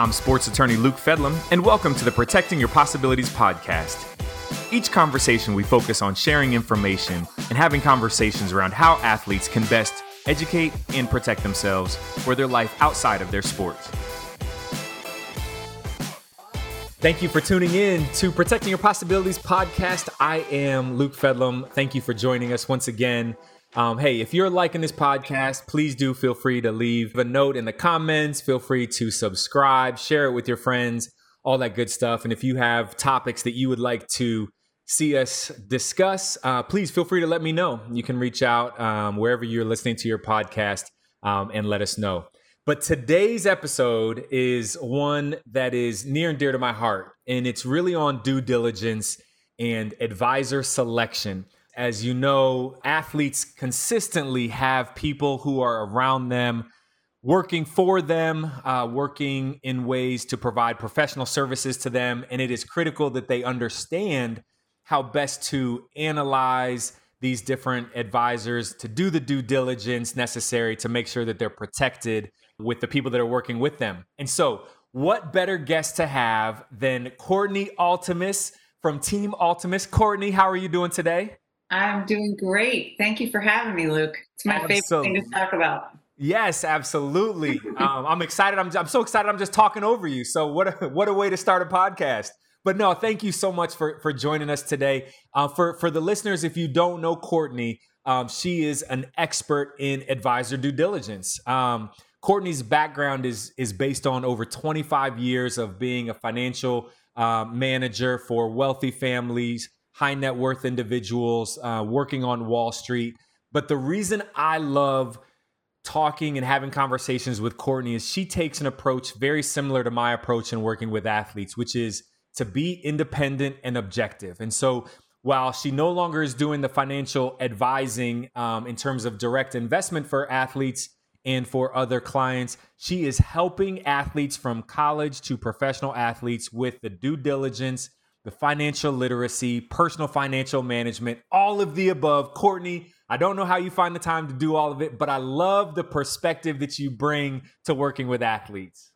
I'm sports attorney Luke Fedlam, and welcome to the Protecting Your Possibilities podcast. Each conversation, we focus on sharing information and having conversations around how athletes can best educate and protect themselves for their life outside of their sports. Thank you for tuning in to Protecting Your Possibilities podcast. I am Luke Fedlam. Thank you for joining us once again. Um, hey, if you're liking this podcast, please do feel free to leave a note in the comments. Feel free to subscribe, share it with your friends, all that good stuff. And if you have topics that you would like to see us discuss, uh, please feel free to let me know. You can reach out um, wherever you're listening to your podcast um, and let us know. But today's episode is one that is near and dear to my heart, and it's really on due diligence and advisor selection. As you know, athletes consistently have people who are around them working for them, uh, working in ways to provide professional services to them. And it is critical that they understand how best to analyze these different advisors to do the due diligence necessary to make sure that they're protected with the people that are working with them. And so, what better guest to have than Courtney Altemus from Team Altemus? Courtney, how are you doing today? I'm doing great. Thank you for having me, Luke. It's my Absolutely. favorite thing to talk about. Yes, absolutely. um, I'm excited. I'm, I'm so excited. I'm just talking over you. So what a, what a way to start a podcast. But no, thank you so much for for joining us today. Uh, for for the listeners, if you don't know Courtney, um, she is an expert in advisor due diligence. Um, Courtney's background is is based on over 25 years of being a financial uh, manager for wealthy families, high net worth individuals uh, working on Wall Street. But the reason I love talking and having conversations with Courtney is she takes an approach very similar to my approach in working with athletes, which is to be independent and objective. And so while she no longer is doing the financial advising um, in terms of direct investment for athletes and for other clients, she is helping athletes from college to professional athletes with the due diligence the financial literacy, personal financial management, all of the above. Courtney, I don't know how you find the time to do all of it, but I love the perspective that you bring to working with athletes.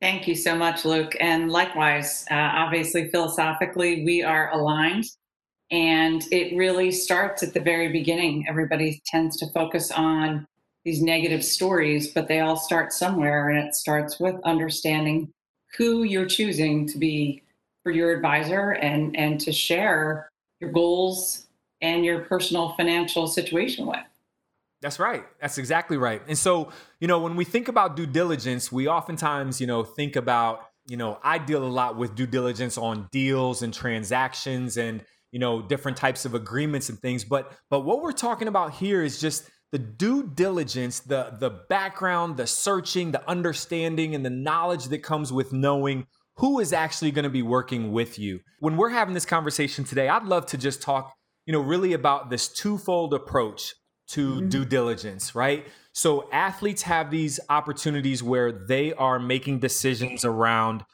Thank you so much, Luke. And likewise, uh, obviously, philosophically, we are aligned. And it really starts at the very beginning. Everybody tends to focus on these negative stories, but they all start somewhere. And it starts with understanding who you're choosing to be for your advisor and and to share your goals and your personal financial situation with. That's right. That's exactly right. And so, you know, when we think about due diligence, we oftentimes, you know, think about, you know, I deal a lot with due diligence on deals and transactions and, you know, different types of agreements and things, but but what we're talking about here is just the due diligence, the the background, the searching, the understanding and the knowledge that comes with knowing who is actually going to be working with you. When we're having this conversation today, I'd love to just talk, you know, really about this twofold approach to mm-hmm. due diligence, right? So athletes have these opportunities where they are making decisions around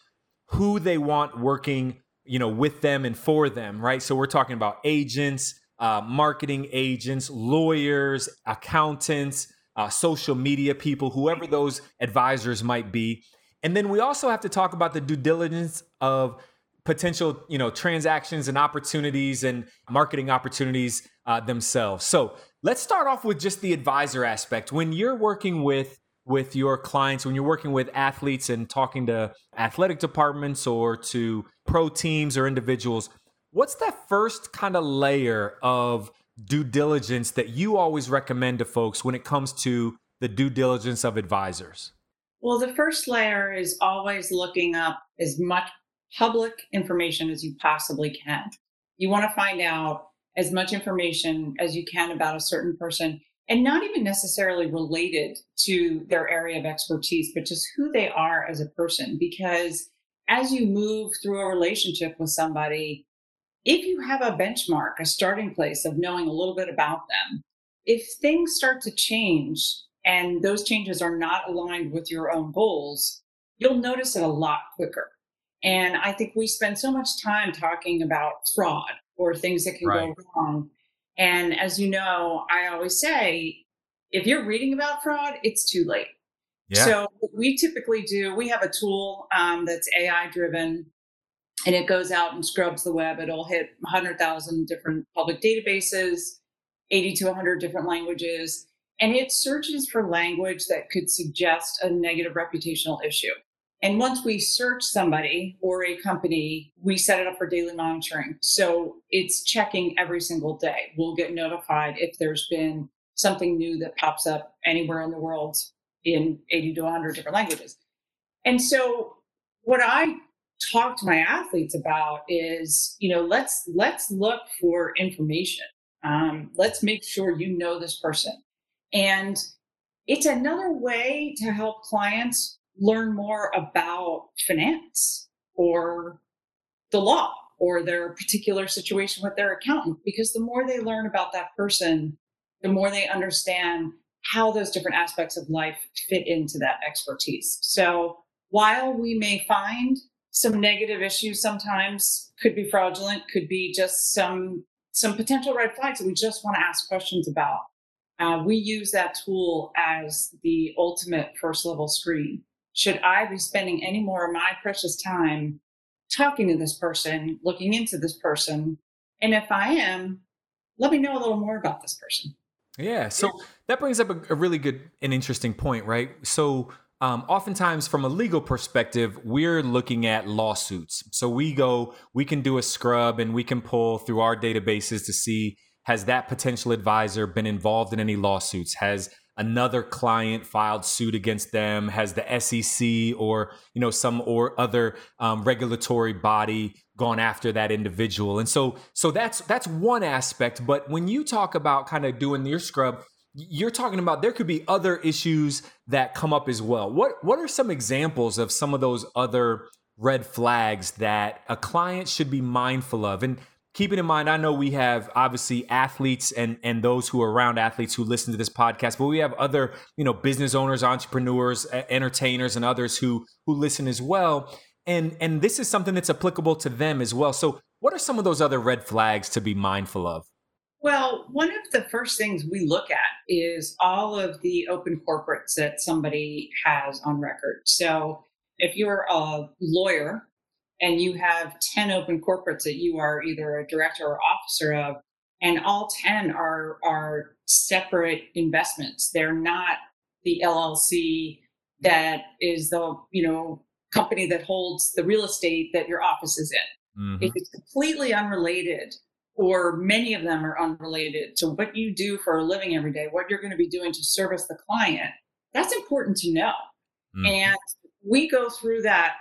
who they want working, you know, with them and for them, right? So we're talking about agents, uh, marketing agents, lawyers, accountants, uh, social media people, whoever those advisors might be. And then we also have to talk about the due diligence of potential, you know, transactions and opportunities and marketing opportunities uh, themselves. So let's start off with just the advisor aspect. When you're working with with your clients, when you're working with athletes and talking to athletic departments or to pro teams or individuals, what's that first kind of layer of due diligence that you always recommend to folks when it comes to the due diligence of advisors? Well, the first layer is always looking up as much public information as you possibly can. You want to find out as much information as you can about a certain person and not even necessarily related to their area of expertise, but just who they are as a person. Because as you move through a relationship with somebody, if you have a benchmark, a starting place of knowing a little bit about them, if things start to change and those changes are not aligned with your own goals, you'll notice it a lot quicker. And I think we spend so much time talking about fraud or things that can right. go wrong. And as you know, I always say, if you're reading about fraud, it's too late. Yeah. So we typically do, we have a tool um, that's AI driven and it goes out and scrubs the web. It'll hit 100,000 different public databases, 80 to 100 different languages, and it searches for language that could suggest a negative reputational issue. And once we search somebody or a company, we set it up for daily monitoring. So it's checking every single day. We'll get notified if there's been something new that pops up anywhere in the world in 80 to 100 different languages. And so what I talk to my athletes about is, you know, let's let's look for information. Um, let's make sure you know this person. And it's another way to help clients learn more about finance or the law or their particular situation with their accountant because the more they learn about that person the more they understand how those different aspects of life fit into that expertise. So while we may find some negative issues sometimes could be fraudulent could be just some some potential red flags that we just want to ask questions about uh, we use that tool as the ultimate first level screen should I be spending any more of my precious time talking to this person, looking into this person? And if I am, let me know a little more about this person. Yeah. So that brings up a, a really good and interesting point, right? So, um, oftentimes, from a legal perspective, we're looking at lawsuits. So we go, we can do a scrub and we can pull through our databases to see has that potential advisor been involved in any lawsuits? Has another client filed suit against them? Has the sec or you know some or other um, regulatory body gone after that individual? And so so that's that's one aspect but when you talk about kind of doing your scrub you're talking about there could be other issues that come up as well. What what are some examples of some of those other red flags that a client should be mindful of? And keeping in mind, I know we have obviously athletes and and those who are around athletes who listen to this podcast, but we have other you know business owners, entrepreneurs, entertainers, and others who who listen as well. And and this is something that's applicable to them as well. So, what are some of those other red flags to be mindful of? Well, one of the first things we look at is all of the open corporates that somebody has on record. So, if you're a lawyer and you have 10 open corporates that you are either a director or officer of and all 10 are are separate investments they're not the llc that is the you know company that holds the real estate that your office is in mm-hmm. if it's completely unrelated or many of them are unrelated to what you do for a living every day what you're going to be doing to service the client that's important to know mm-hmm. and we go through that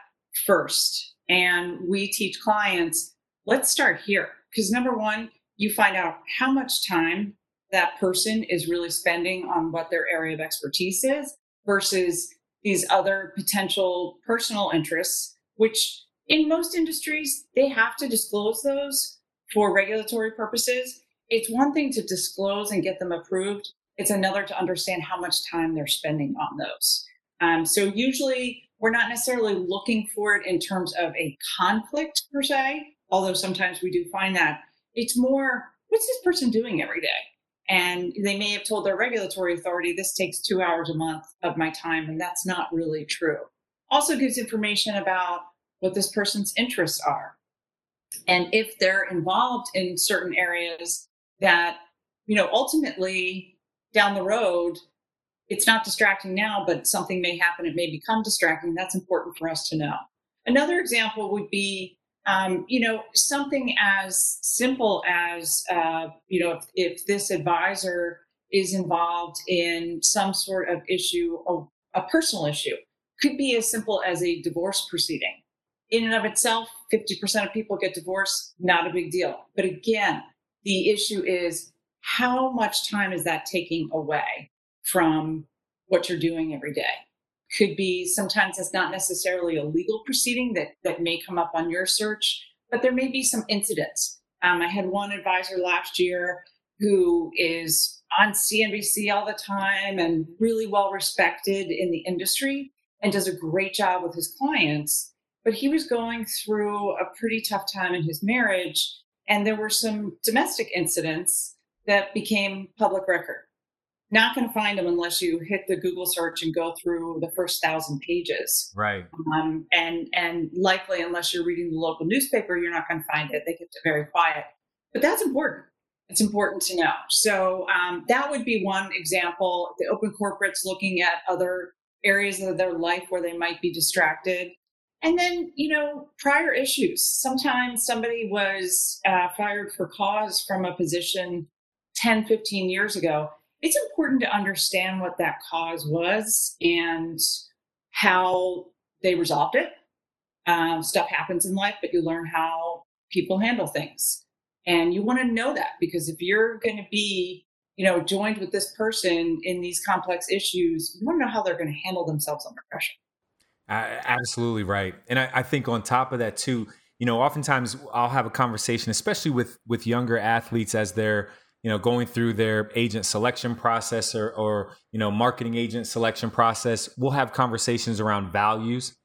first and we teach clients, let's start here. Because number one, you find out how much time that person is really spending on what their area of expertise is versus these other potential personal interests, which in most industries, they have to disclose those for regulatory purposes. It's one thing to disclose and get them approved, it's another to understand how much time they're spending on those. Um, so, usually, we're not necessarily looking for it in terms of a conflict per se, although sometimes we do find that. It's more, what's this person doing every day? And they may have told their regulatory authority, this takes two hours a month of my time, and that's not really true. Also gives information about what this person's interests are. And if they're involved in certain areas that, you know, ultimately down the road it's not distracting now, but something may happen. It may become distracting. That's important for us to know. Another example would be, um, you know, something as simple as, uh, you know, if, if, this advisor is involved in some sort of issue, a, a personal issue, could be as simple as a divorce proceeding. In and of itself, 50% of people get divorced, not a big deal. But again, the issue is how much time is that taking away? From what you're doing every day. Could be sometimes it's not necessarily a legal proceeding that, that may come up on your search, but there may be some incidents. Um, I had one advisor last year who is on CNBC all the time and really well respected in the industry and does a great job with his clients. But he was going through a pretty tough time in his marriage, and there were some domestic incidents that became public record. Not going to find them unless you hit the Google search and go through the first thousand pages. Right. Um, and and likely, unless you're reading the local newspaper, you're not going to find it. They kept it very quiet. But that's important. It's important to know. So um, that would be one example. The open corporates looking at other areas of their life where they might be distracted. And then, you know, prior issues. Sometimes somebody was uh, fired for cause from a position 10, 15 years ago it's important to understand what that cause was and how they resolved it. Um, stuff happens in life, but you learn how people handle things. And you want to know that because if you're going to be, you know, joined with this person in these complex issues, you want to know how they're going to handle themselves under pressure. Uh, absolutely right. And I, I think on top of that too, you know, oftentimes I'll have a conversation, especially with with younger athletes as they're you know going through their agent selection process or, or you know marketing agent selection process we'll have conversations around values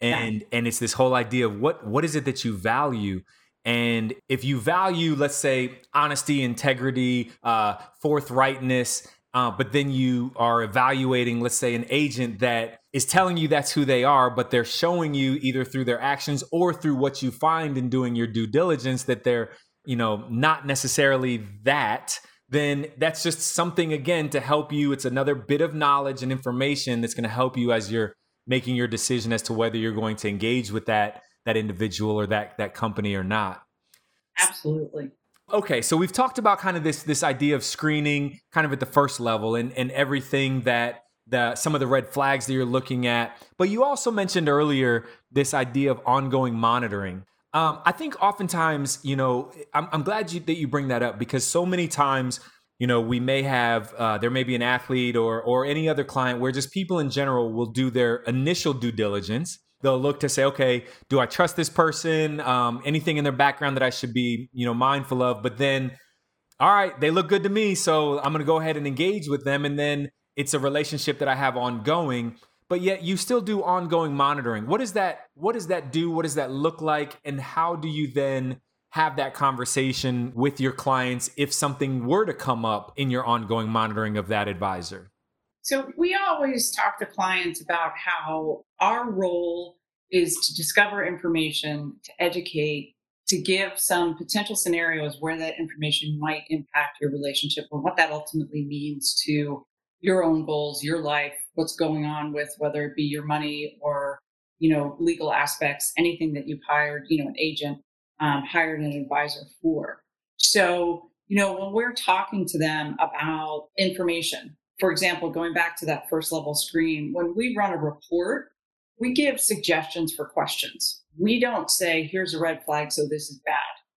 and yeah. and it's this whole idea of what what is it that you value and if you value let's say honesty integrity uh, forthrightness uh, but then you are evaluating let's say an agent that is telling you that's who they are but they're showing you either through their actions or through what you find in doing your due diligence that they're you know, not necessarily that, then that's just something again to help you. It's another bit of knowledge and information that's going to help you as you're making your decision as to whether you're going to engage with that that individual or that that company or not. Absolutely. Okay, so we've talked about kind of this this idea of screening kind of at the first level and and everything that the some of the red flags that you're looking at. But you also mentioned earlier this idea of ongoing monitoring. Um, I think oftentimes, you know, I'm, I'm glad you, that you bring that up because so many times, you know, we may have uh, there may be an athlete or or any other client where just people in general will do their initial due diligence. They'll look to say, okay, do I trust this person? Um, anything in their background that I should be, you know, mindful of? But then, all right, they look good to me, so I'm going to go ahead and engage with them, and then it's a relationship that I have ongoing but yet you still do ongoing monitoring. What does that what does that do? What does that look like? And how do you then have that conversation with your clients if something were to come up in your ongoing monitoring of that advisor? So we always talk to clients about how our role is to discover information, to educate, to give some potential scenarios where that information might impact your relationship and what that ultimately means to your own goals, your life, what's going on with whether it be your money or you know legal aspects, anything that you've hired, you know, an agent um, hired an advisor for. So you know when we're talking to them about information, for example, going back to that first level screen, when we run a report, we give suggestions for questions. We don't say here's a red flag, so this is bad.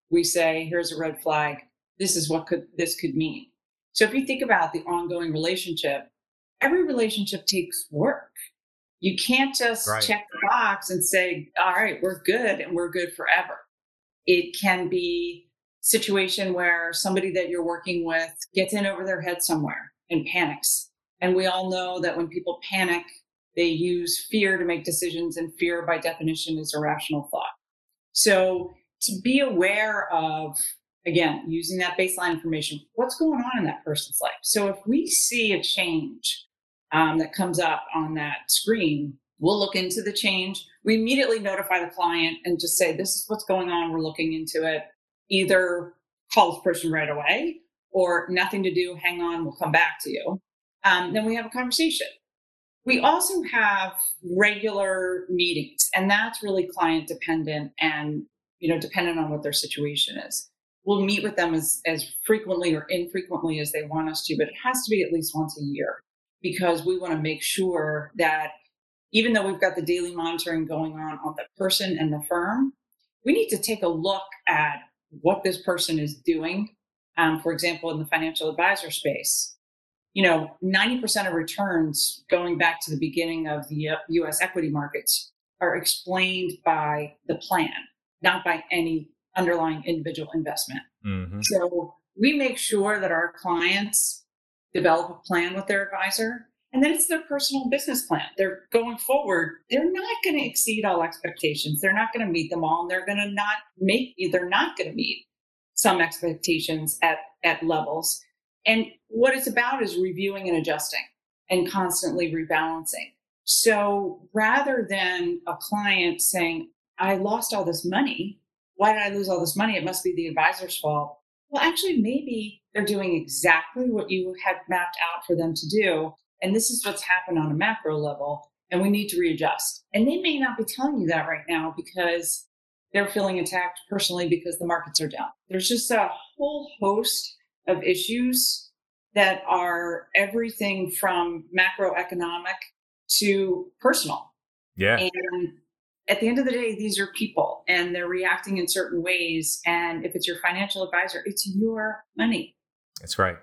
We say here's a red flag. This is what could this could mean so if you think about the ongoing relationship, every relationship takes work. You can't just right. check the box and say, all right, we're good and we're good forever. It can be a situation where somebody that you're working with gets in over their head somewhere and panics. And we all know that when people panic, they use fear to make decisions, and fear, by definition, is irrational thought. So, to be aware of again, using that baseline information, what's going on in that person's life. So if we see a change um, that comes up on that screen, we'll look into the change. We immediately notify the client and just say, this is what's going on. We're looking into it. Either call this person right away or nothing to do, hang on, we'll come back to you. Um, then we have a conversation. We also have regular meetings, and that's really client dependent and you know dependent on what their situation is we'll meet with them as, as frequently or infrequently as they want us to, but it has to be at least once a year because we want to make sure that even though we've got the daily monitoring going on on the person and the firm, we need to take a look at what this person is doing. Um, for example, in the financial advisor space, you know, 90% of returns going back to the beginning of the US uh, equity markets are explained by the plan, not by any underlying individual investment. Mm-hmm. So we make sure that our clients develop a plan with their advisor and then it's their personal business plan. They're going forward. They're not going to exceed all expectations. They're not going to meet them all. And they're going to not make, they're not going to meet some expectations at, at levels. And what it's about is reviewing and adjusting and constantly rebalancing. So rather than a client saying, I lost all this money, why did I lose all this money? It must be the advisor's fault. Well, actually, maybe they're doing exactly what you had mapped out for them to do. And this is what's happened on a macro level. And we need to readjust. And they may not be telling you that right now because they're feeling attacked personally because the markets are down. There's just a whole host of issues that are everything from macroeconomic to personal. Yeah. And at the end of the day, these are people and they're reacting in certain ways. And if it's your financial advisor, it's your money. That's right.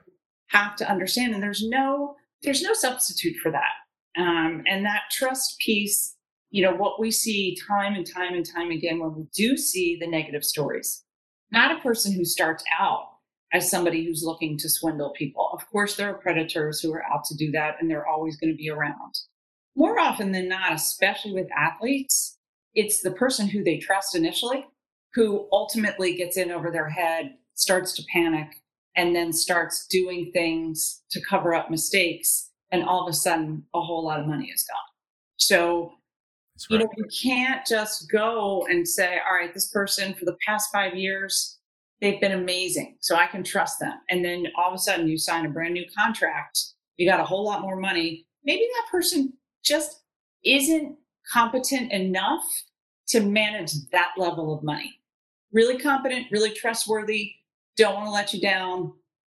Have to understand. And there's no there's no substitute for that. Um, and that trust piece, you know, what we see time and time and time again when we do see the negative stories, not a person who starts out as somebody who's looking to swindle people. Of course, there are predators who are out to do that, and they're always going to be around. More often than not, especially with athletes, it's the person who they trust initially who ultimately gets in over their head, starts to panic, and then starts doing things to cover up mistakes. And all of a sudden, a whole lot of money is gone. So, right. you know, you can't just go and say, all right, this person for the past five years, they've been amazing. So I can trust them. And then all of a sudden, you sign a brand new contract, you got a whole lot more money. Maybe that person just isn't competent enough to manage that level of money. Really competent, really trustworthy, don't want to let you down,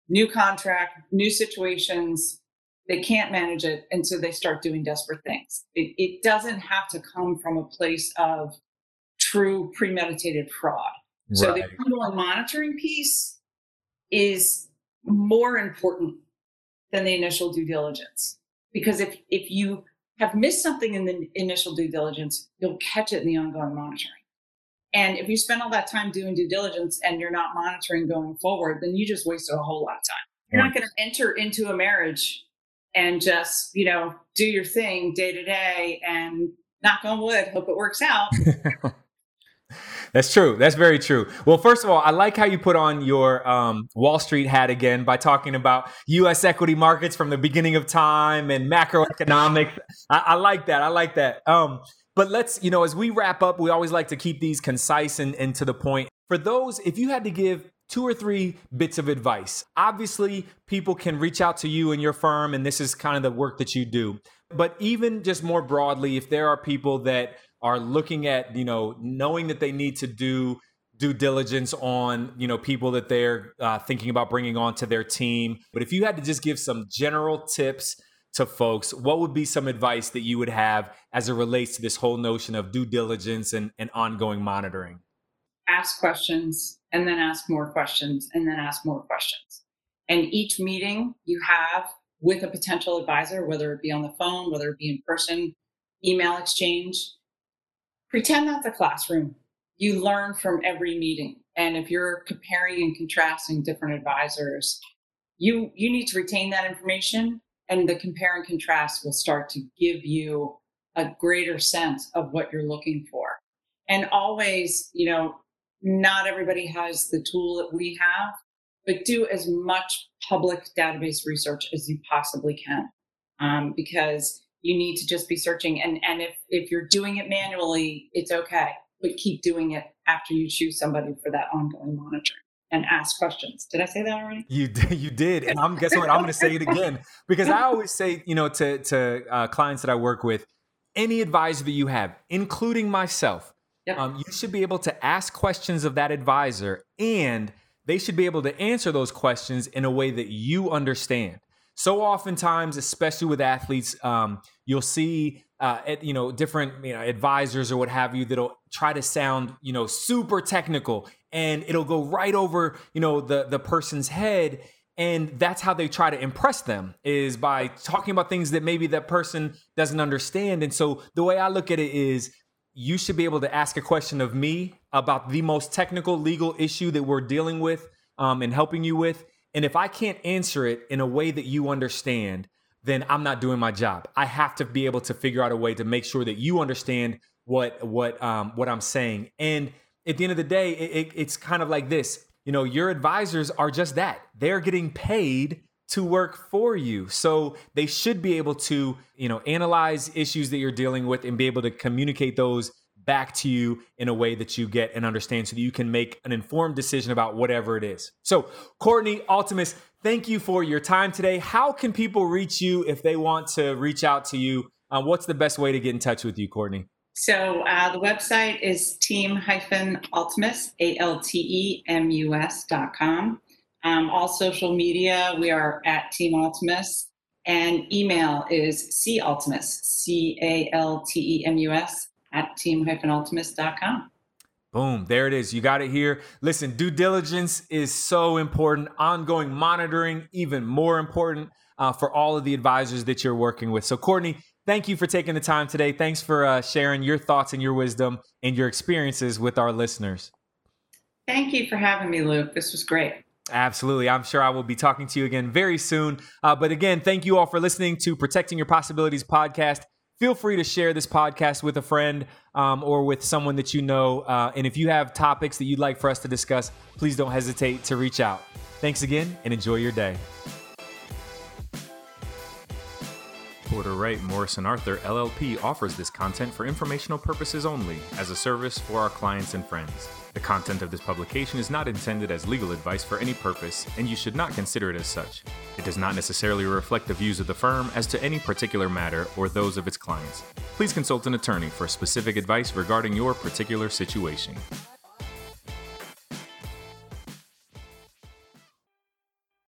new contract, new situations. They can't manage it. And so they start doing desperate things. It, it doesn't have to come from a place of true premeditated fraud. Right. So the ongoing monitoring piece is more important than the initial due diligence. Because if, if you have missed something in the initial due diligence, you'll catch it in the ongoing monitoring. And if you spend all that time doing due diligence and you're not monitoring going forward, then you just wasted a whole lot of time. You're not going to enter into a marriage and just, you know, do your thing day to day and knock on wood, hope it works out. That's true. That's very true. Well, first of all, I like how you put on your um, Wall Street hat again by talking about U.S. equity markets from the beginning of time and macroeconomics. I, I like that. I like that. Um, but let's, you know, as we wrap up, we always like to keep these concise and, and to the point. For those, if you had to give two or three bits of advice, obviously people can reach out to you and your firm, and this is kind of the work that you do. But even just more broadly, if there are people that are looking at you know knowing that they need to do due diligence on you know people that they're uh, thinking about bringing onto their team but if you had to just give some general tips to folks what would be some advice that you would have as it relates to this whole notion of due diligence and, and ongoing monitoring ask questions and then ask more questions and then ask more questions and each meeting you have with a potential advisor whether it be on the phone whether it be in person email exchange pretend that's a classroom. You learn from every meeting. And if you're comparing and contrasting different advisors, you you need to retain that information and the compare and contrast will start to give you a greater sense of what you're looking for. And always, you know, not everybody has the tool that we have, but do as much public database research as you possibly can. Um, because you need to just be searching and and if if you're doing it manually it's okay but keep doing it after you choose somebody for that ongoing monitoring and ask questions. Did i say that already? You did you did and i'm guess what? I'm going to say it again. Because i always say you know to to uh, clients that i work with any advisor that you have including myself yep. um, you should be able to ask questions of that advisor and they should be able to answer those questions in a way that you understand. So oftentimes, especially with athletes, um, you'll see uh, at, you know different you know advisors or what have you that'll try to sound you know super technical, and it'll go right over you know the the person's head, and that's how they try to impress them is by talking about things that maybe that person doesn't understand. And so the way I look at it is you should be able to ask a question of me about the most technical legal issue that we're dealing with um, and helping you with and if I can't answer it in a way that you understand, then I'm not doing my job. I have to be able to figure out a way to make sure that you understand what what um, what I'm saying. And at the end of the day, it, it, it's kind of like this. You know, your advisors are just that. They're getting paid to work for you. So they should be able to, you know, analyze issues that you're dealing with and be able to communicate those back to you in a way that you get and understand so that you can make an informed decision about whatever it is. So, Courtney Altemus, thank you for your time today. How can people reach you if they want to reach out to you? Uh, what's the best way to get in touch with you, Courtney? So uh, the website is team-altemus, A-L-T-E-M-U-S dot com. Um, all social media, we are at Team Altemus. And email is caltemus, C-A-L-T-E-M-U-S at team-altemus.com. Boom, there it is. You got it here. Listen, due diligence is so important. Ongoing monitoring, even more important uh, for all of the advisors that you're working with. So, Courtney, thank you for taking the time today. Thanks for uh, sharing your thoughts and your wisdom and your experiences with our listeners. Thank you for having me, Luke. This was great. Absolutely. I'm sure I will be talking to you again very soon. Uh, but again, thank you all for listening to Protecting Your Possibilities podcast feel free to share this podcast with a friend um, or with someone that you know. Uh, and if you have topics that you'd like for us to discuss, please don't hesitate to reach out. Thanks again and enjoy your day. Porter Wright Morrison Arthur LLP offers this content for informational purposes only as a service for our clients and friends. The content of this publication is not intended as legal advice for any purpose, and you should not consider it as such. It does not necessarily reflect the views of the firm as to any particular matter or those of its clients. Please consult an attorney for specific advice regarding your particular situation.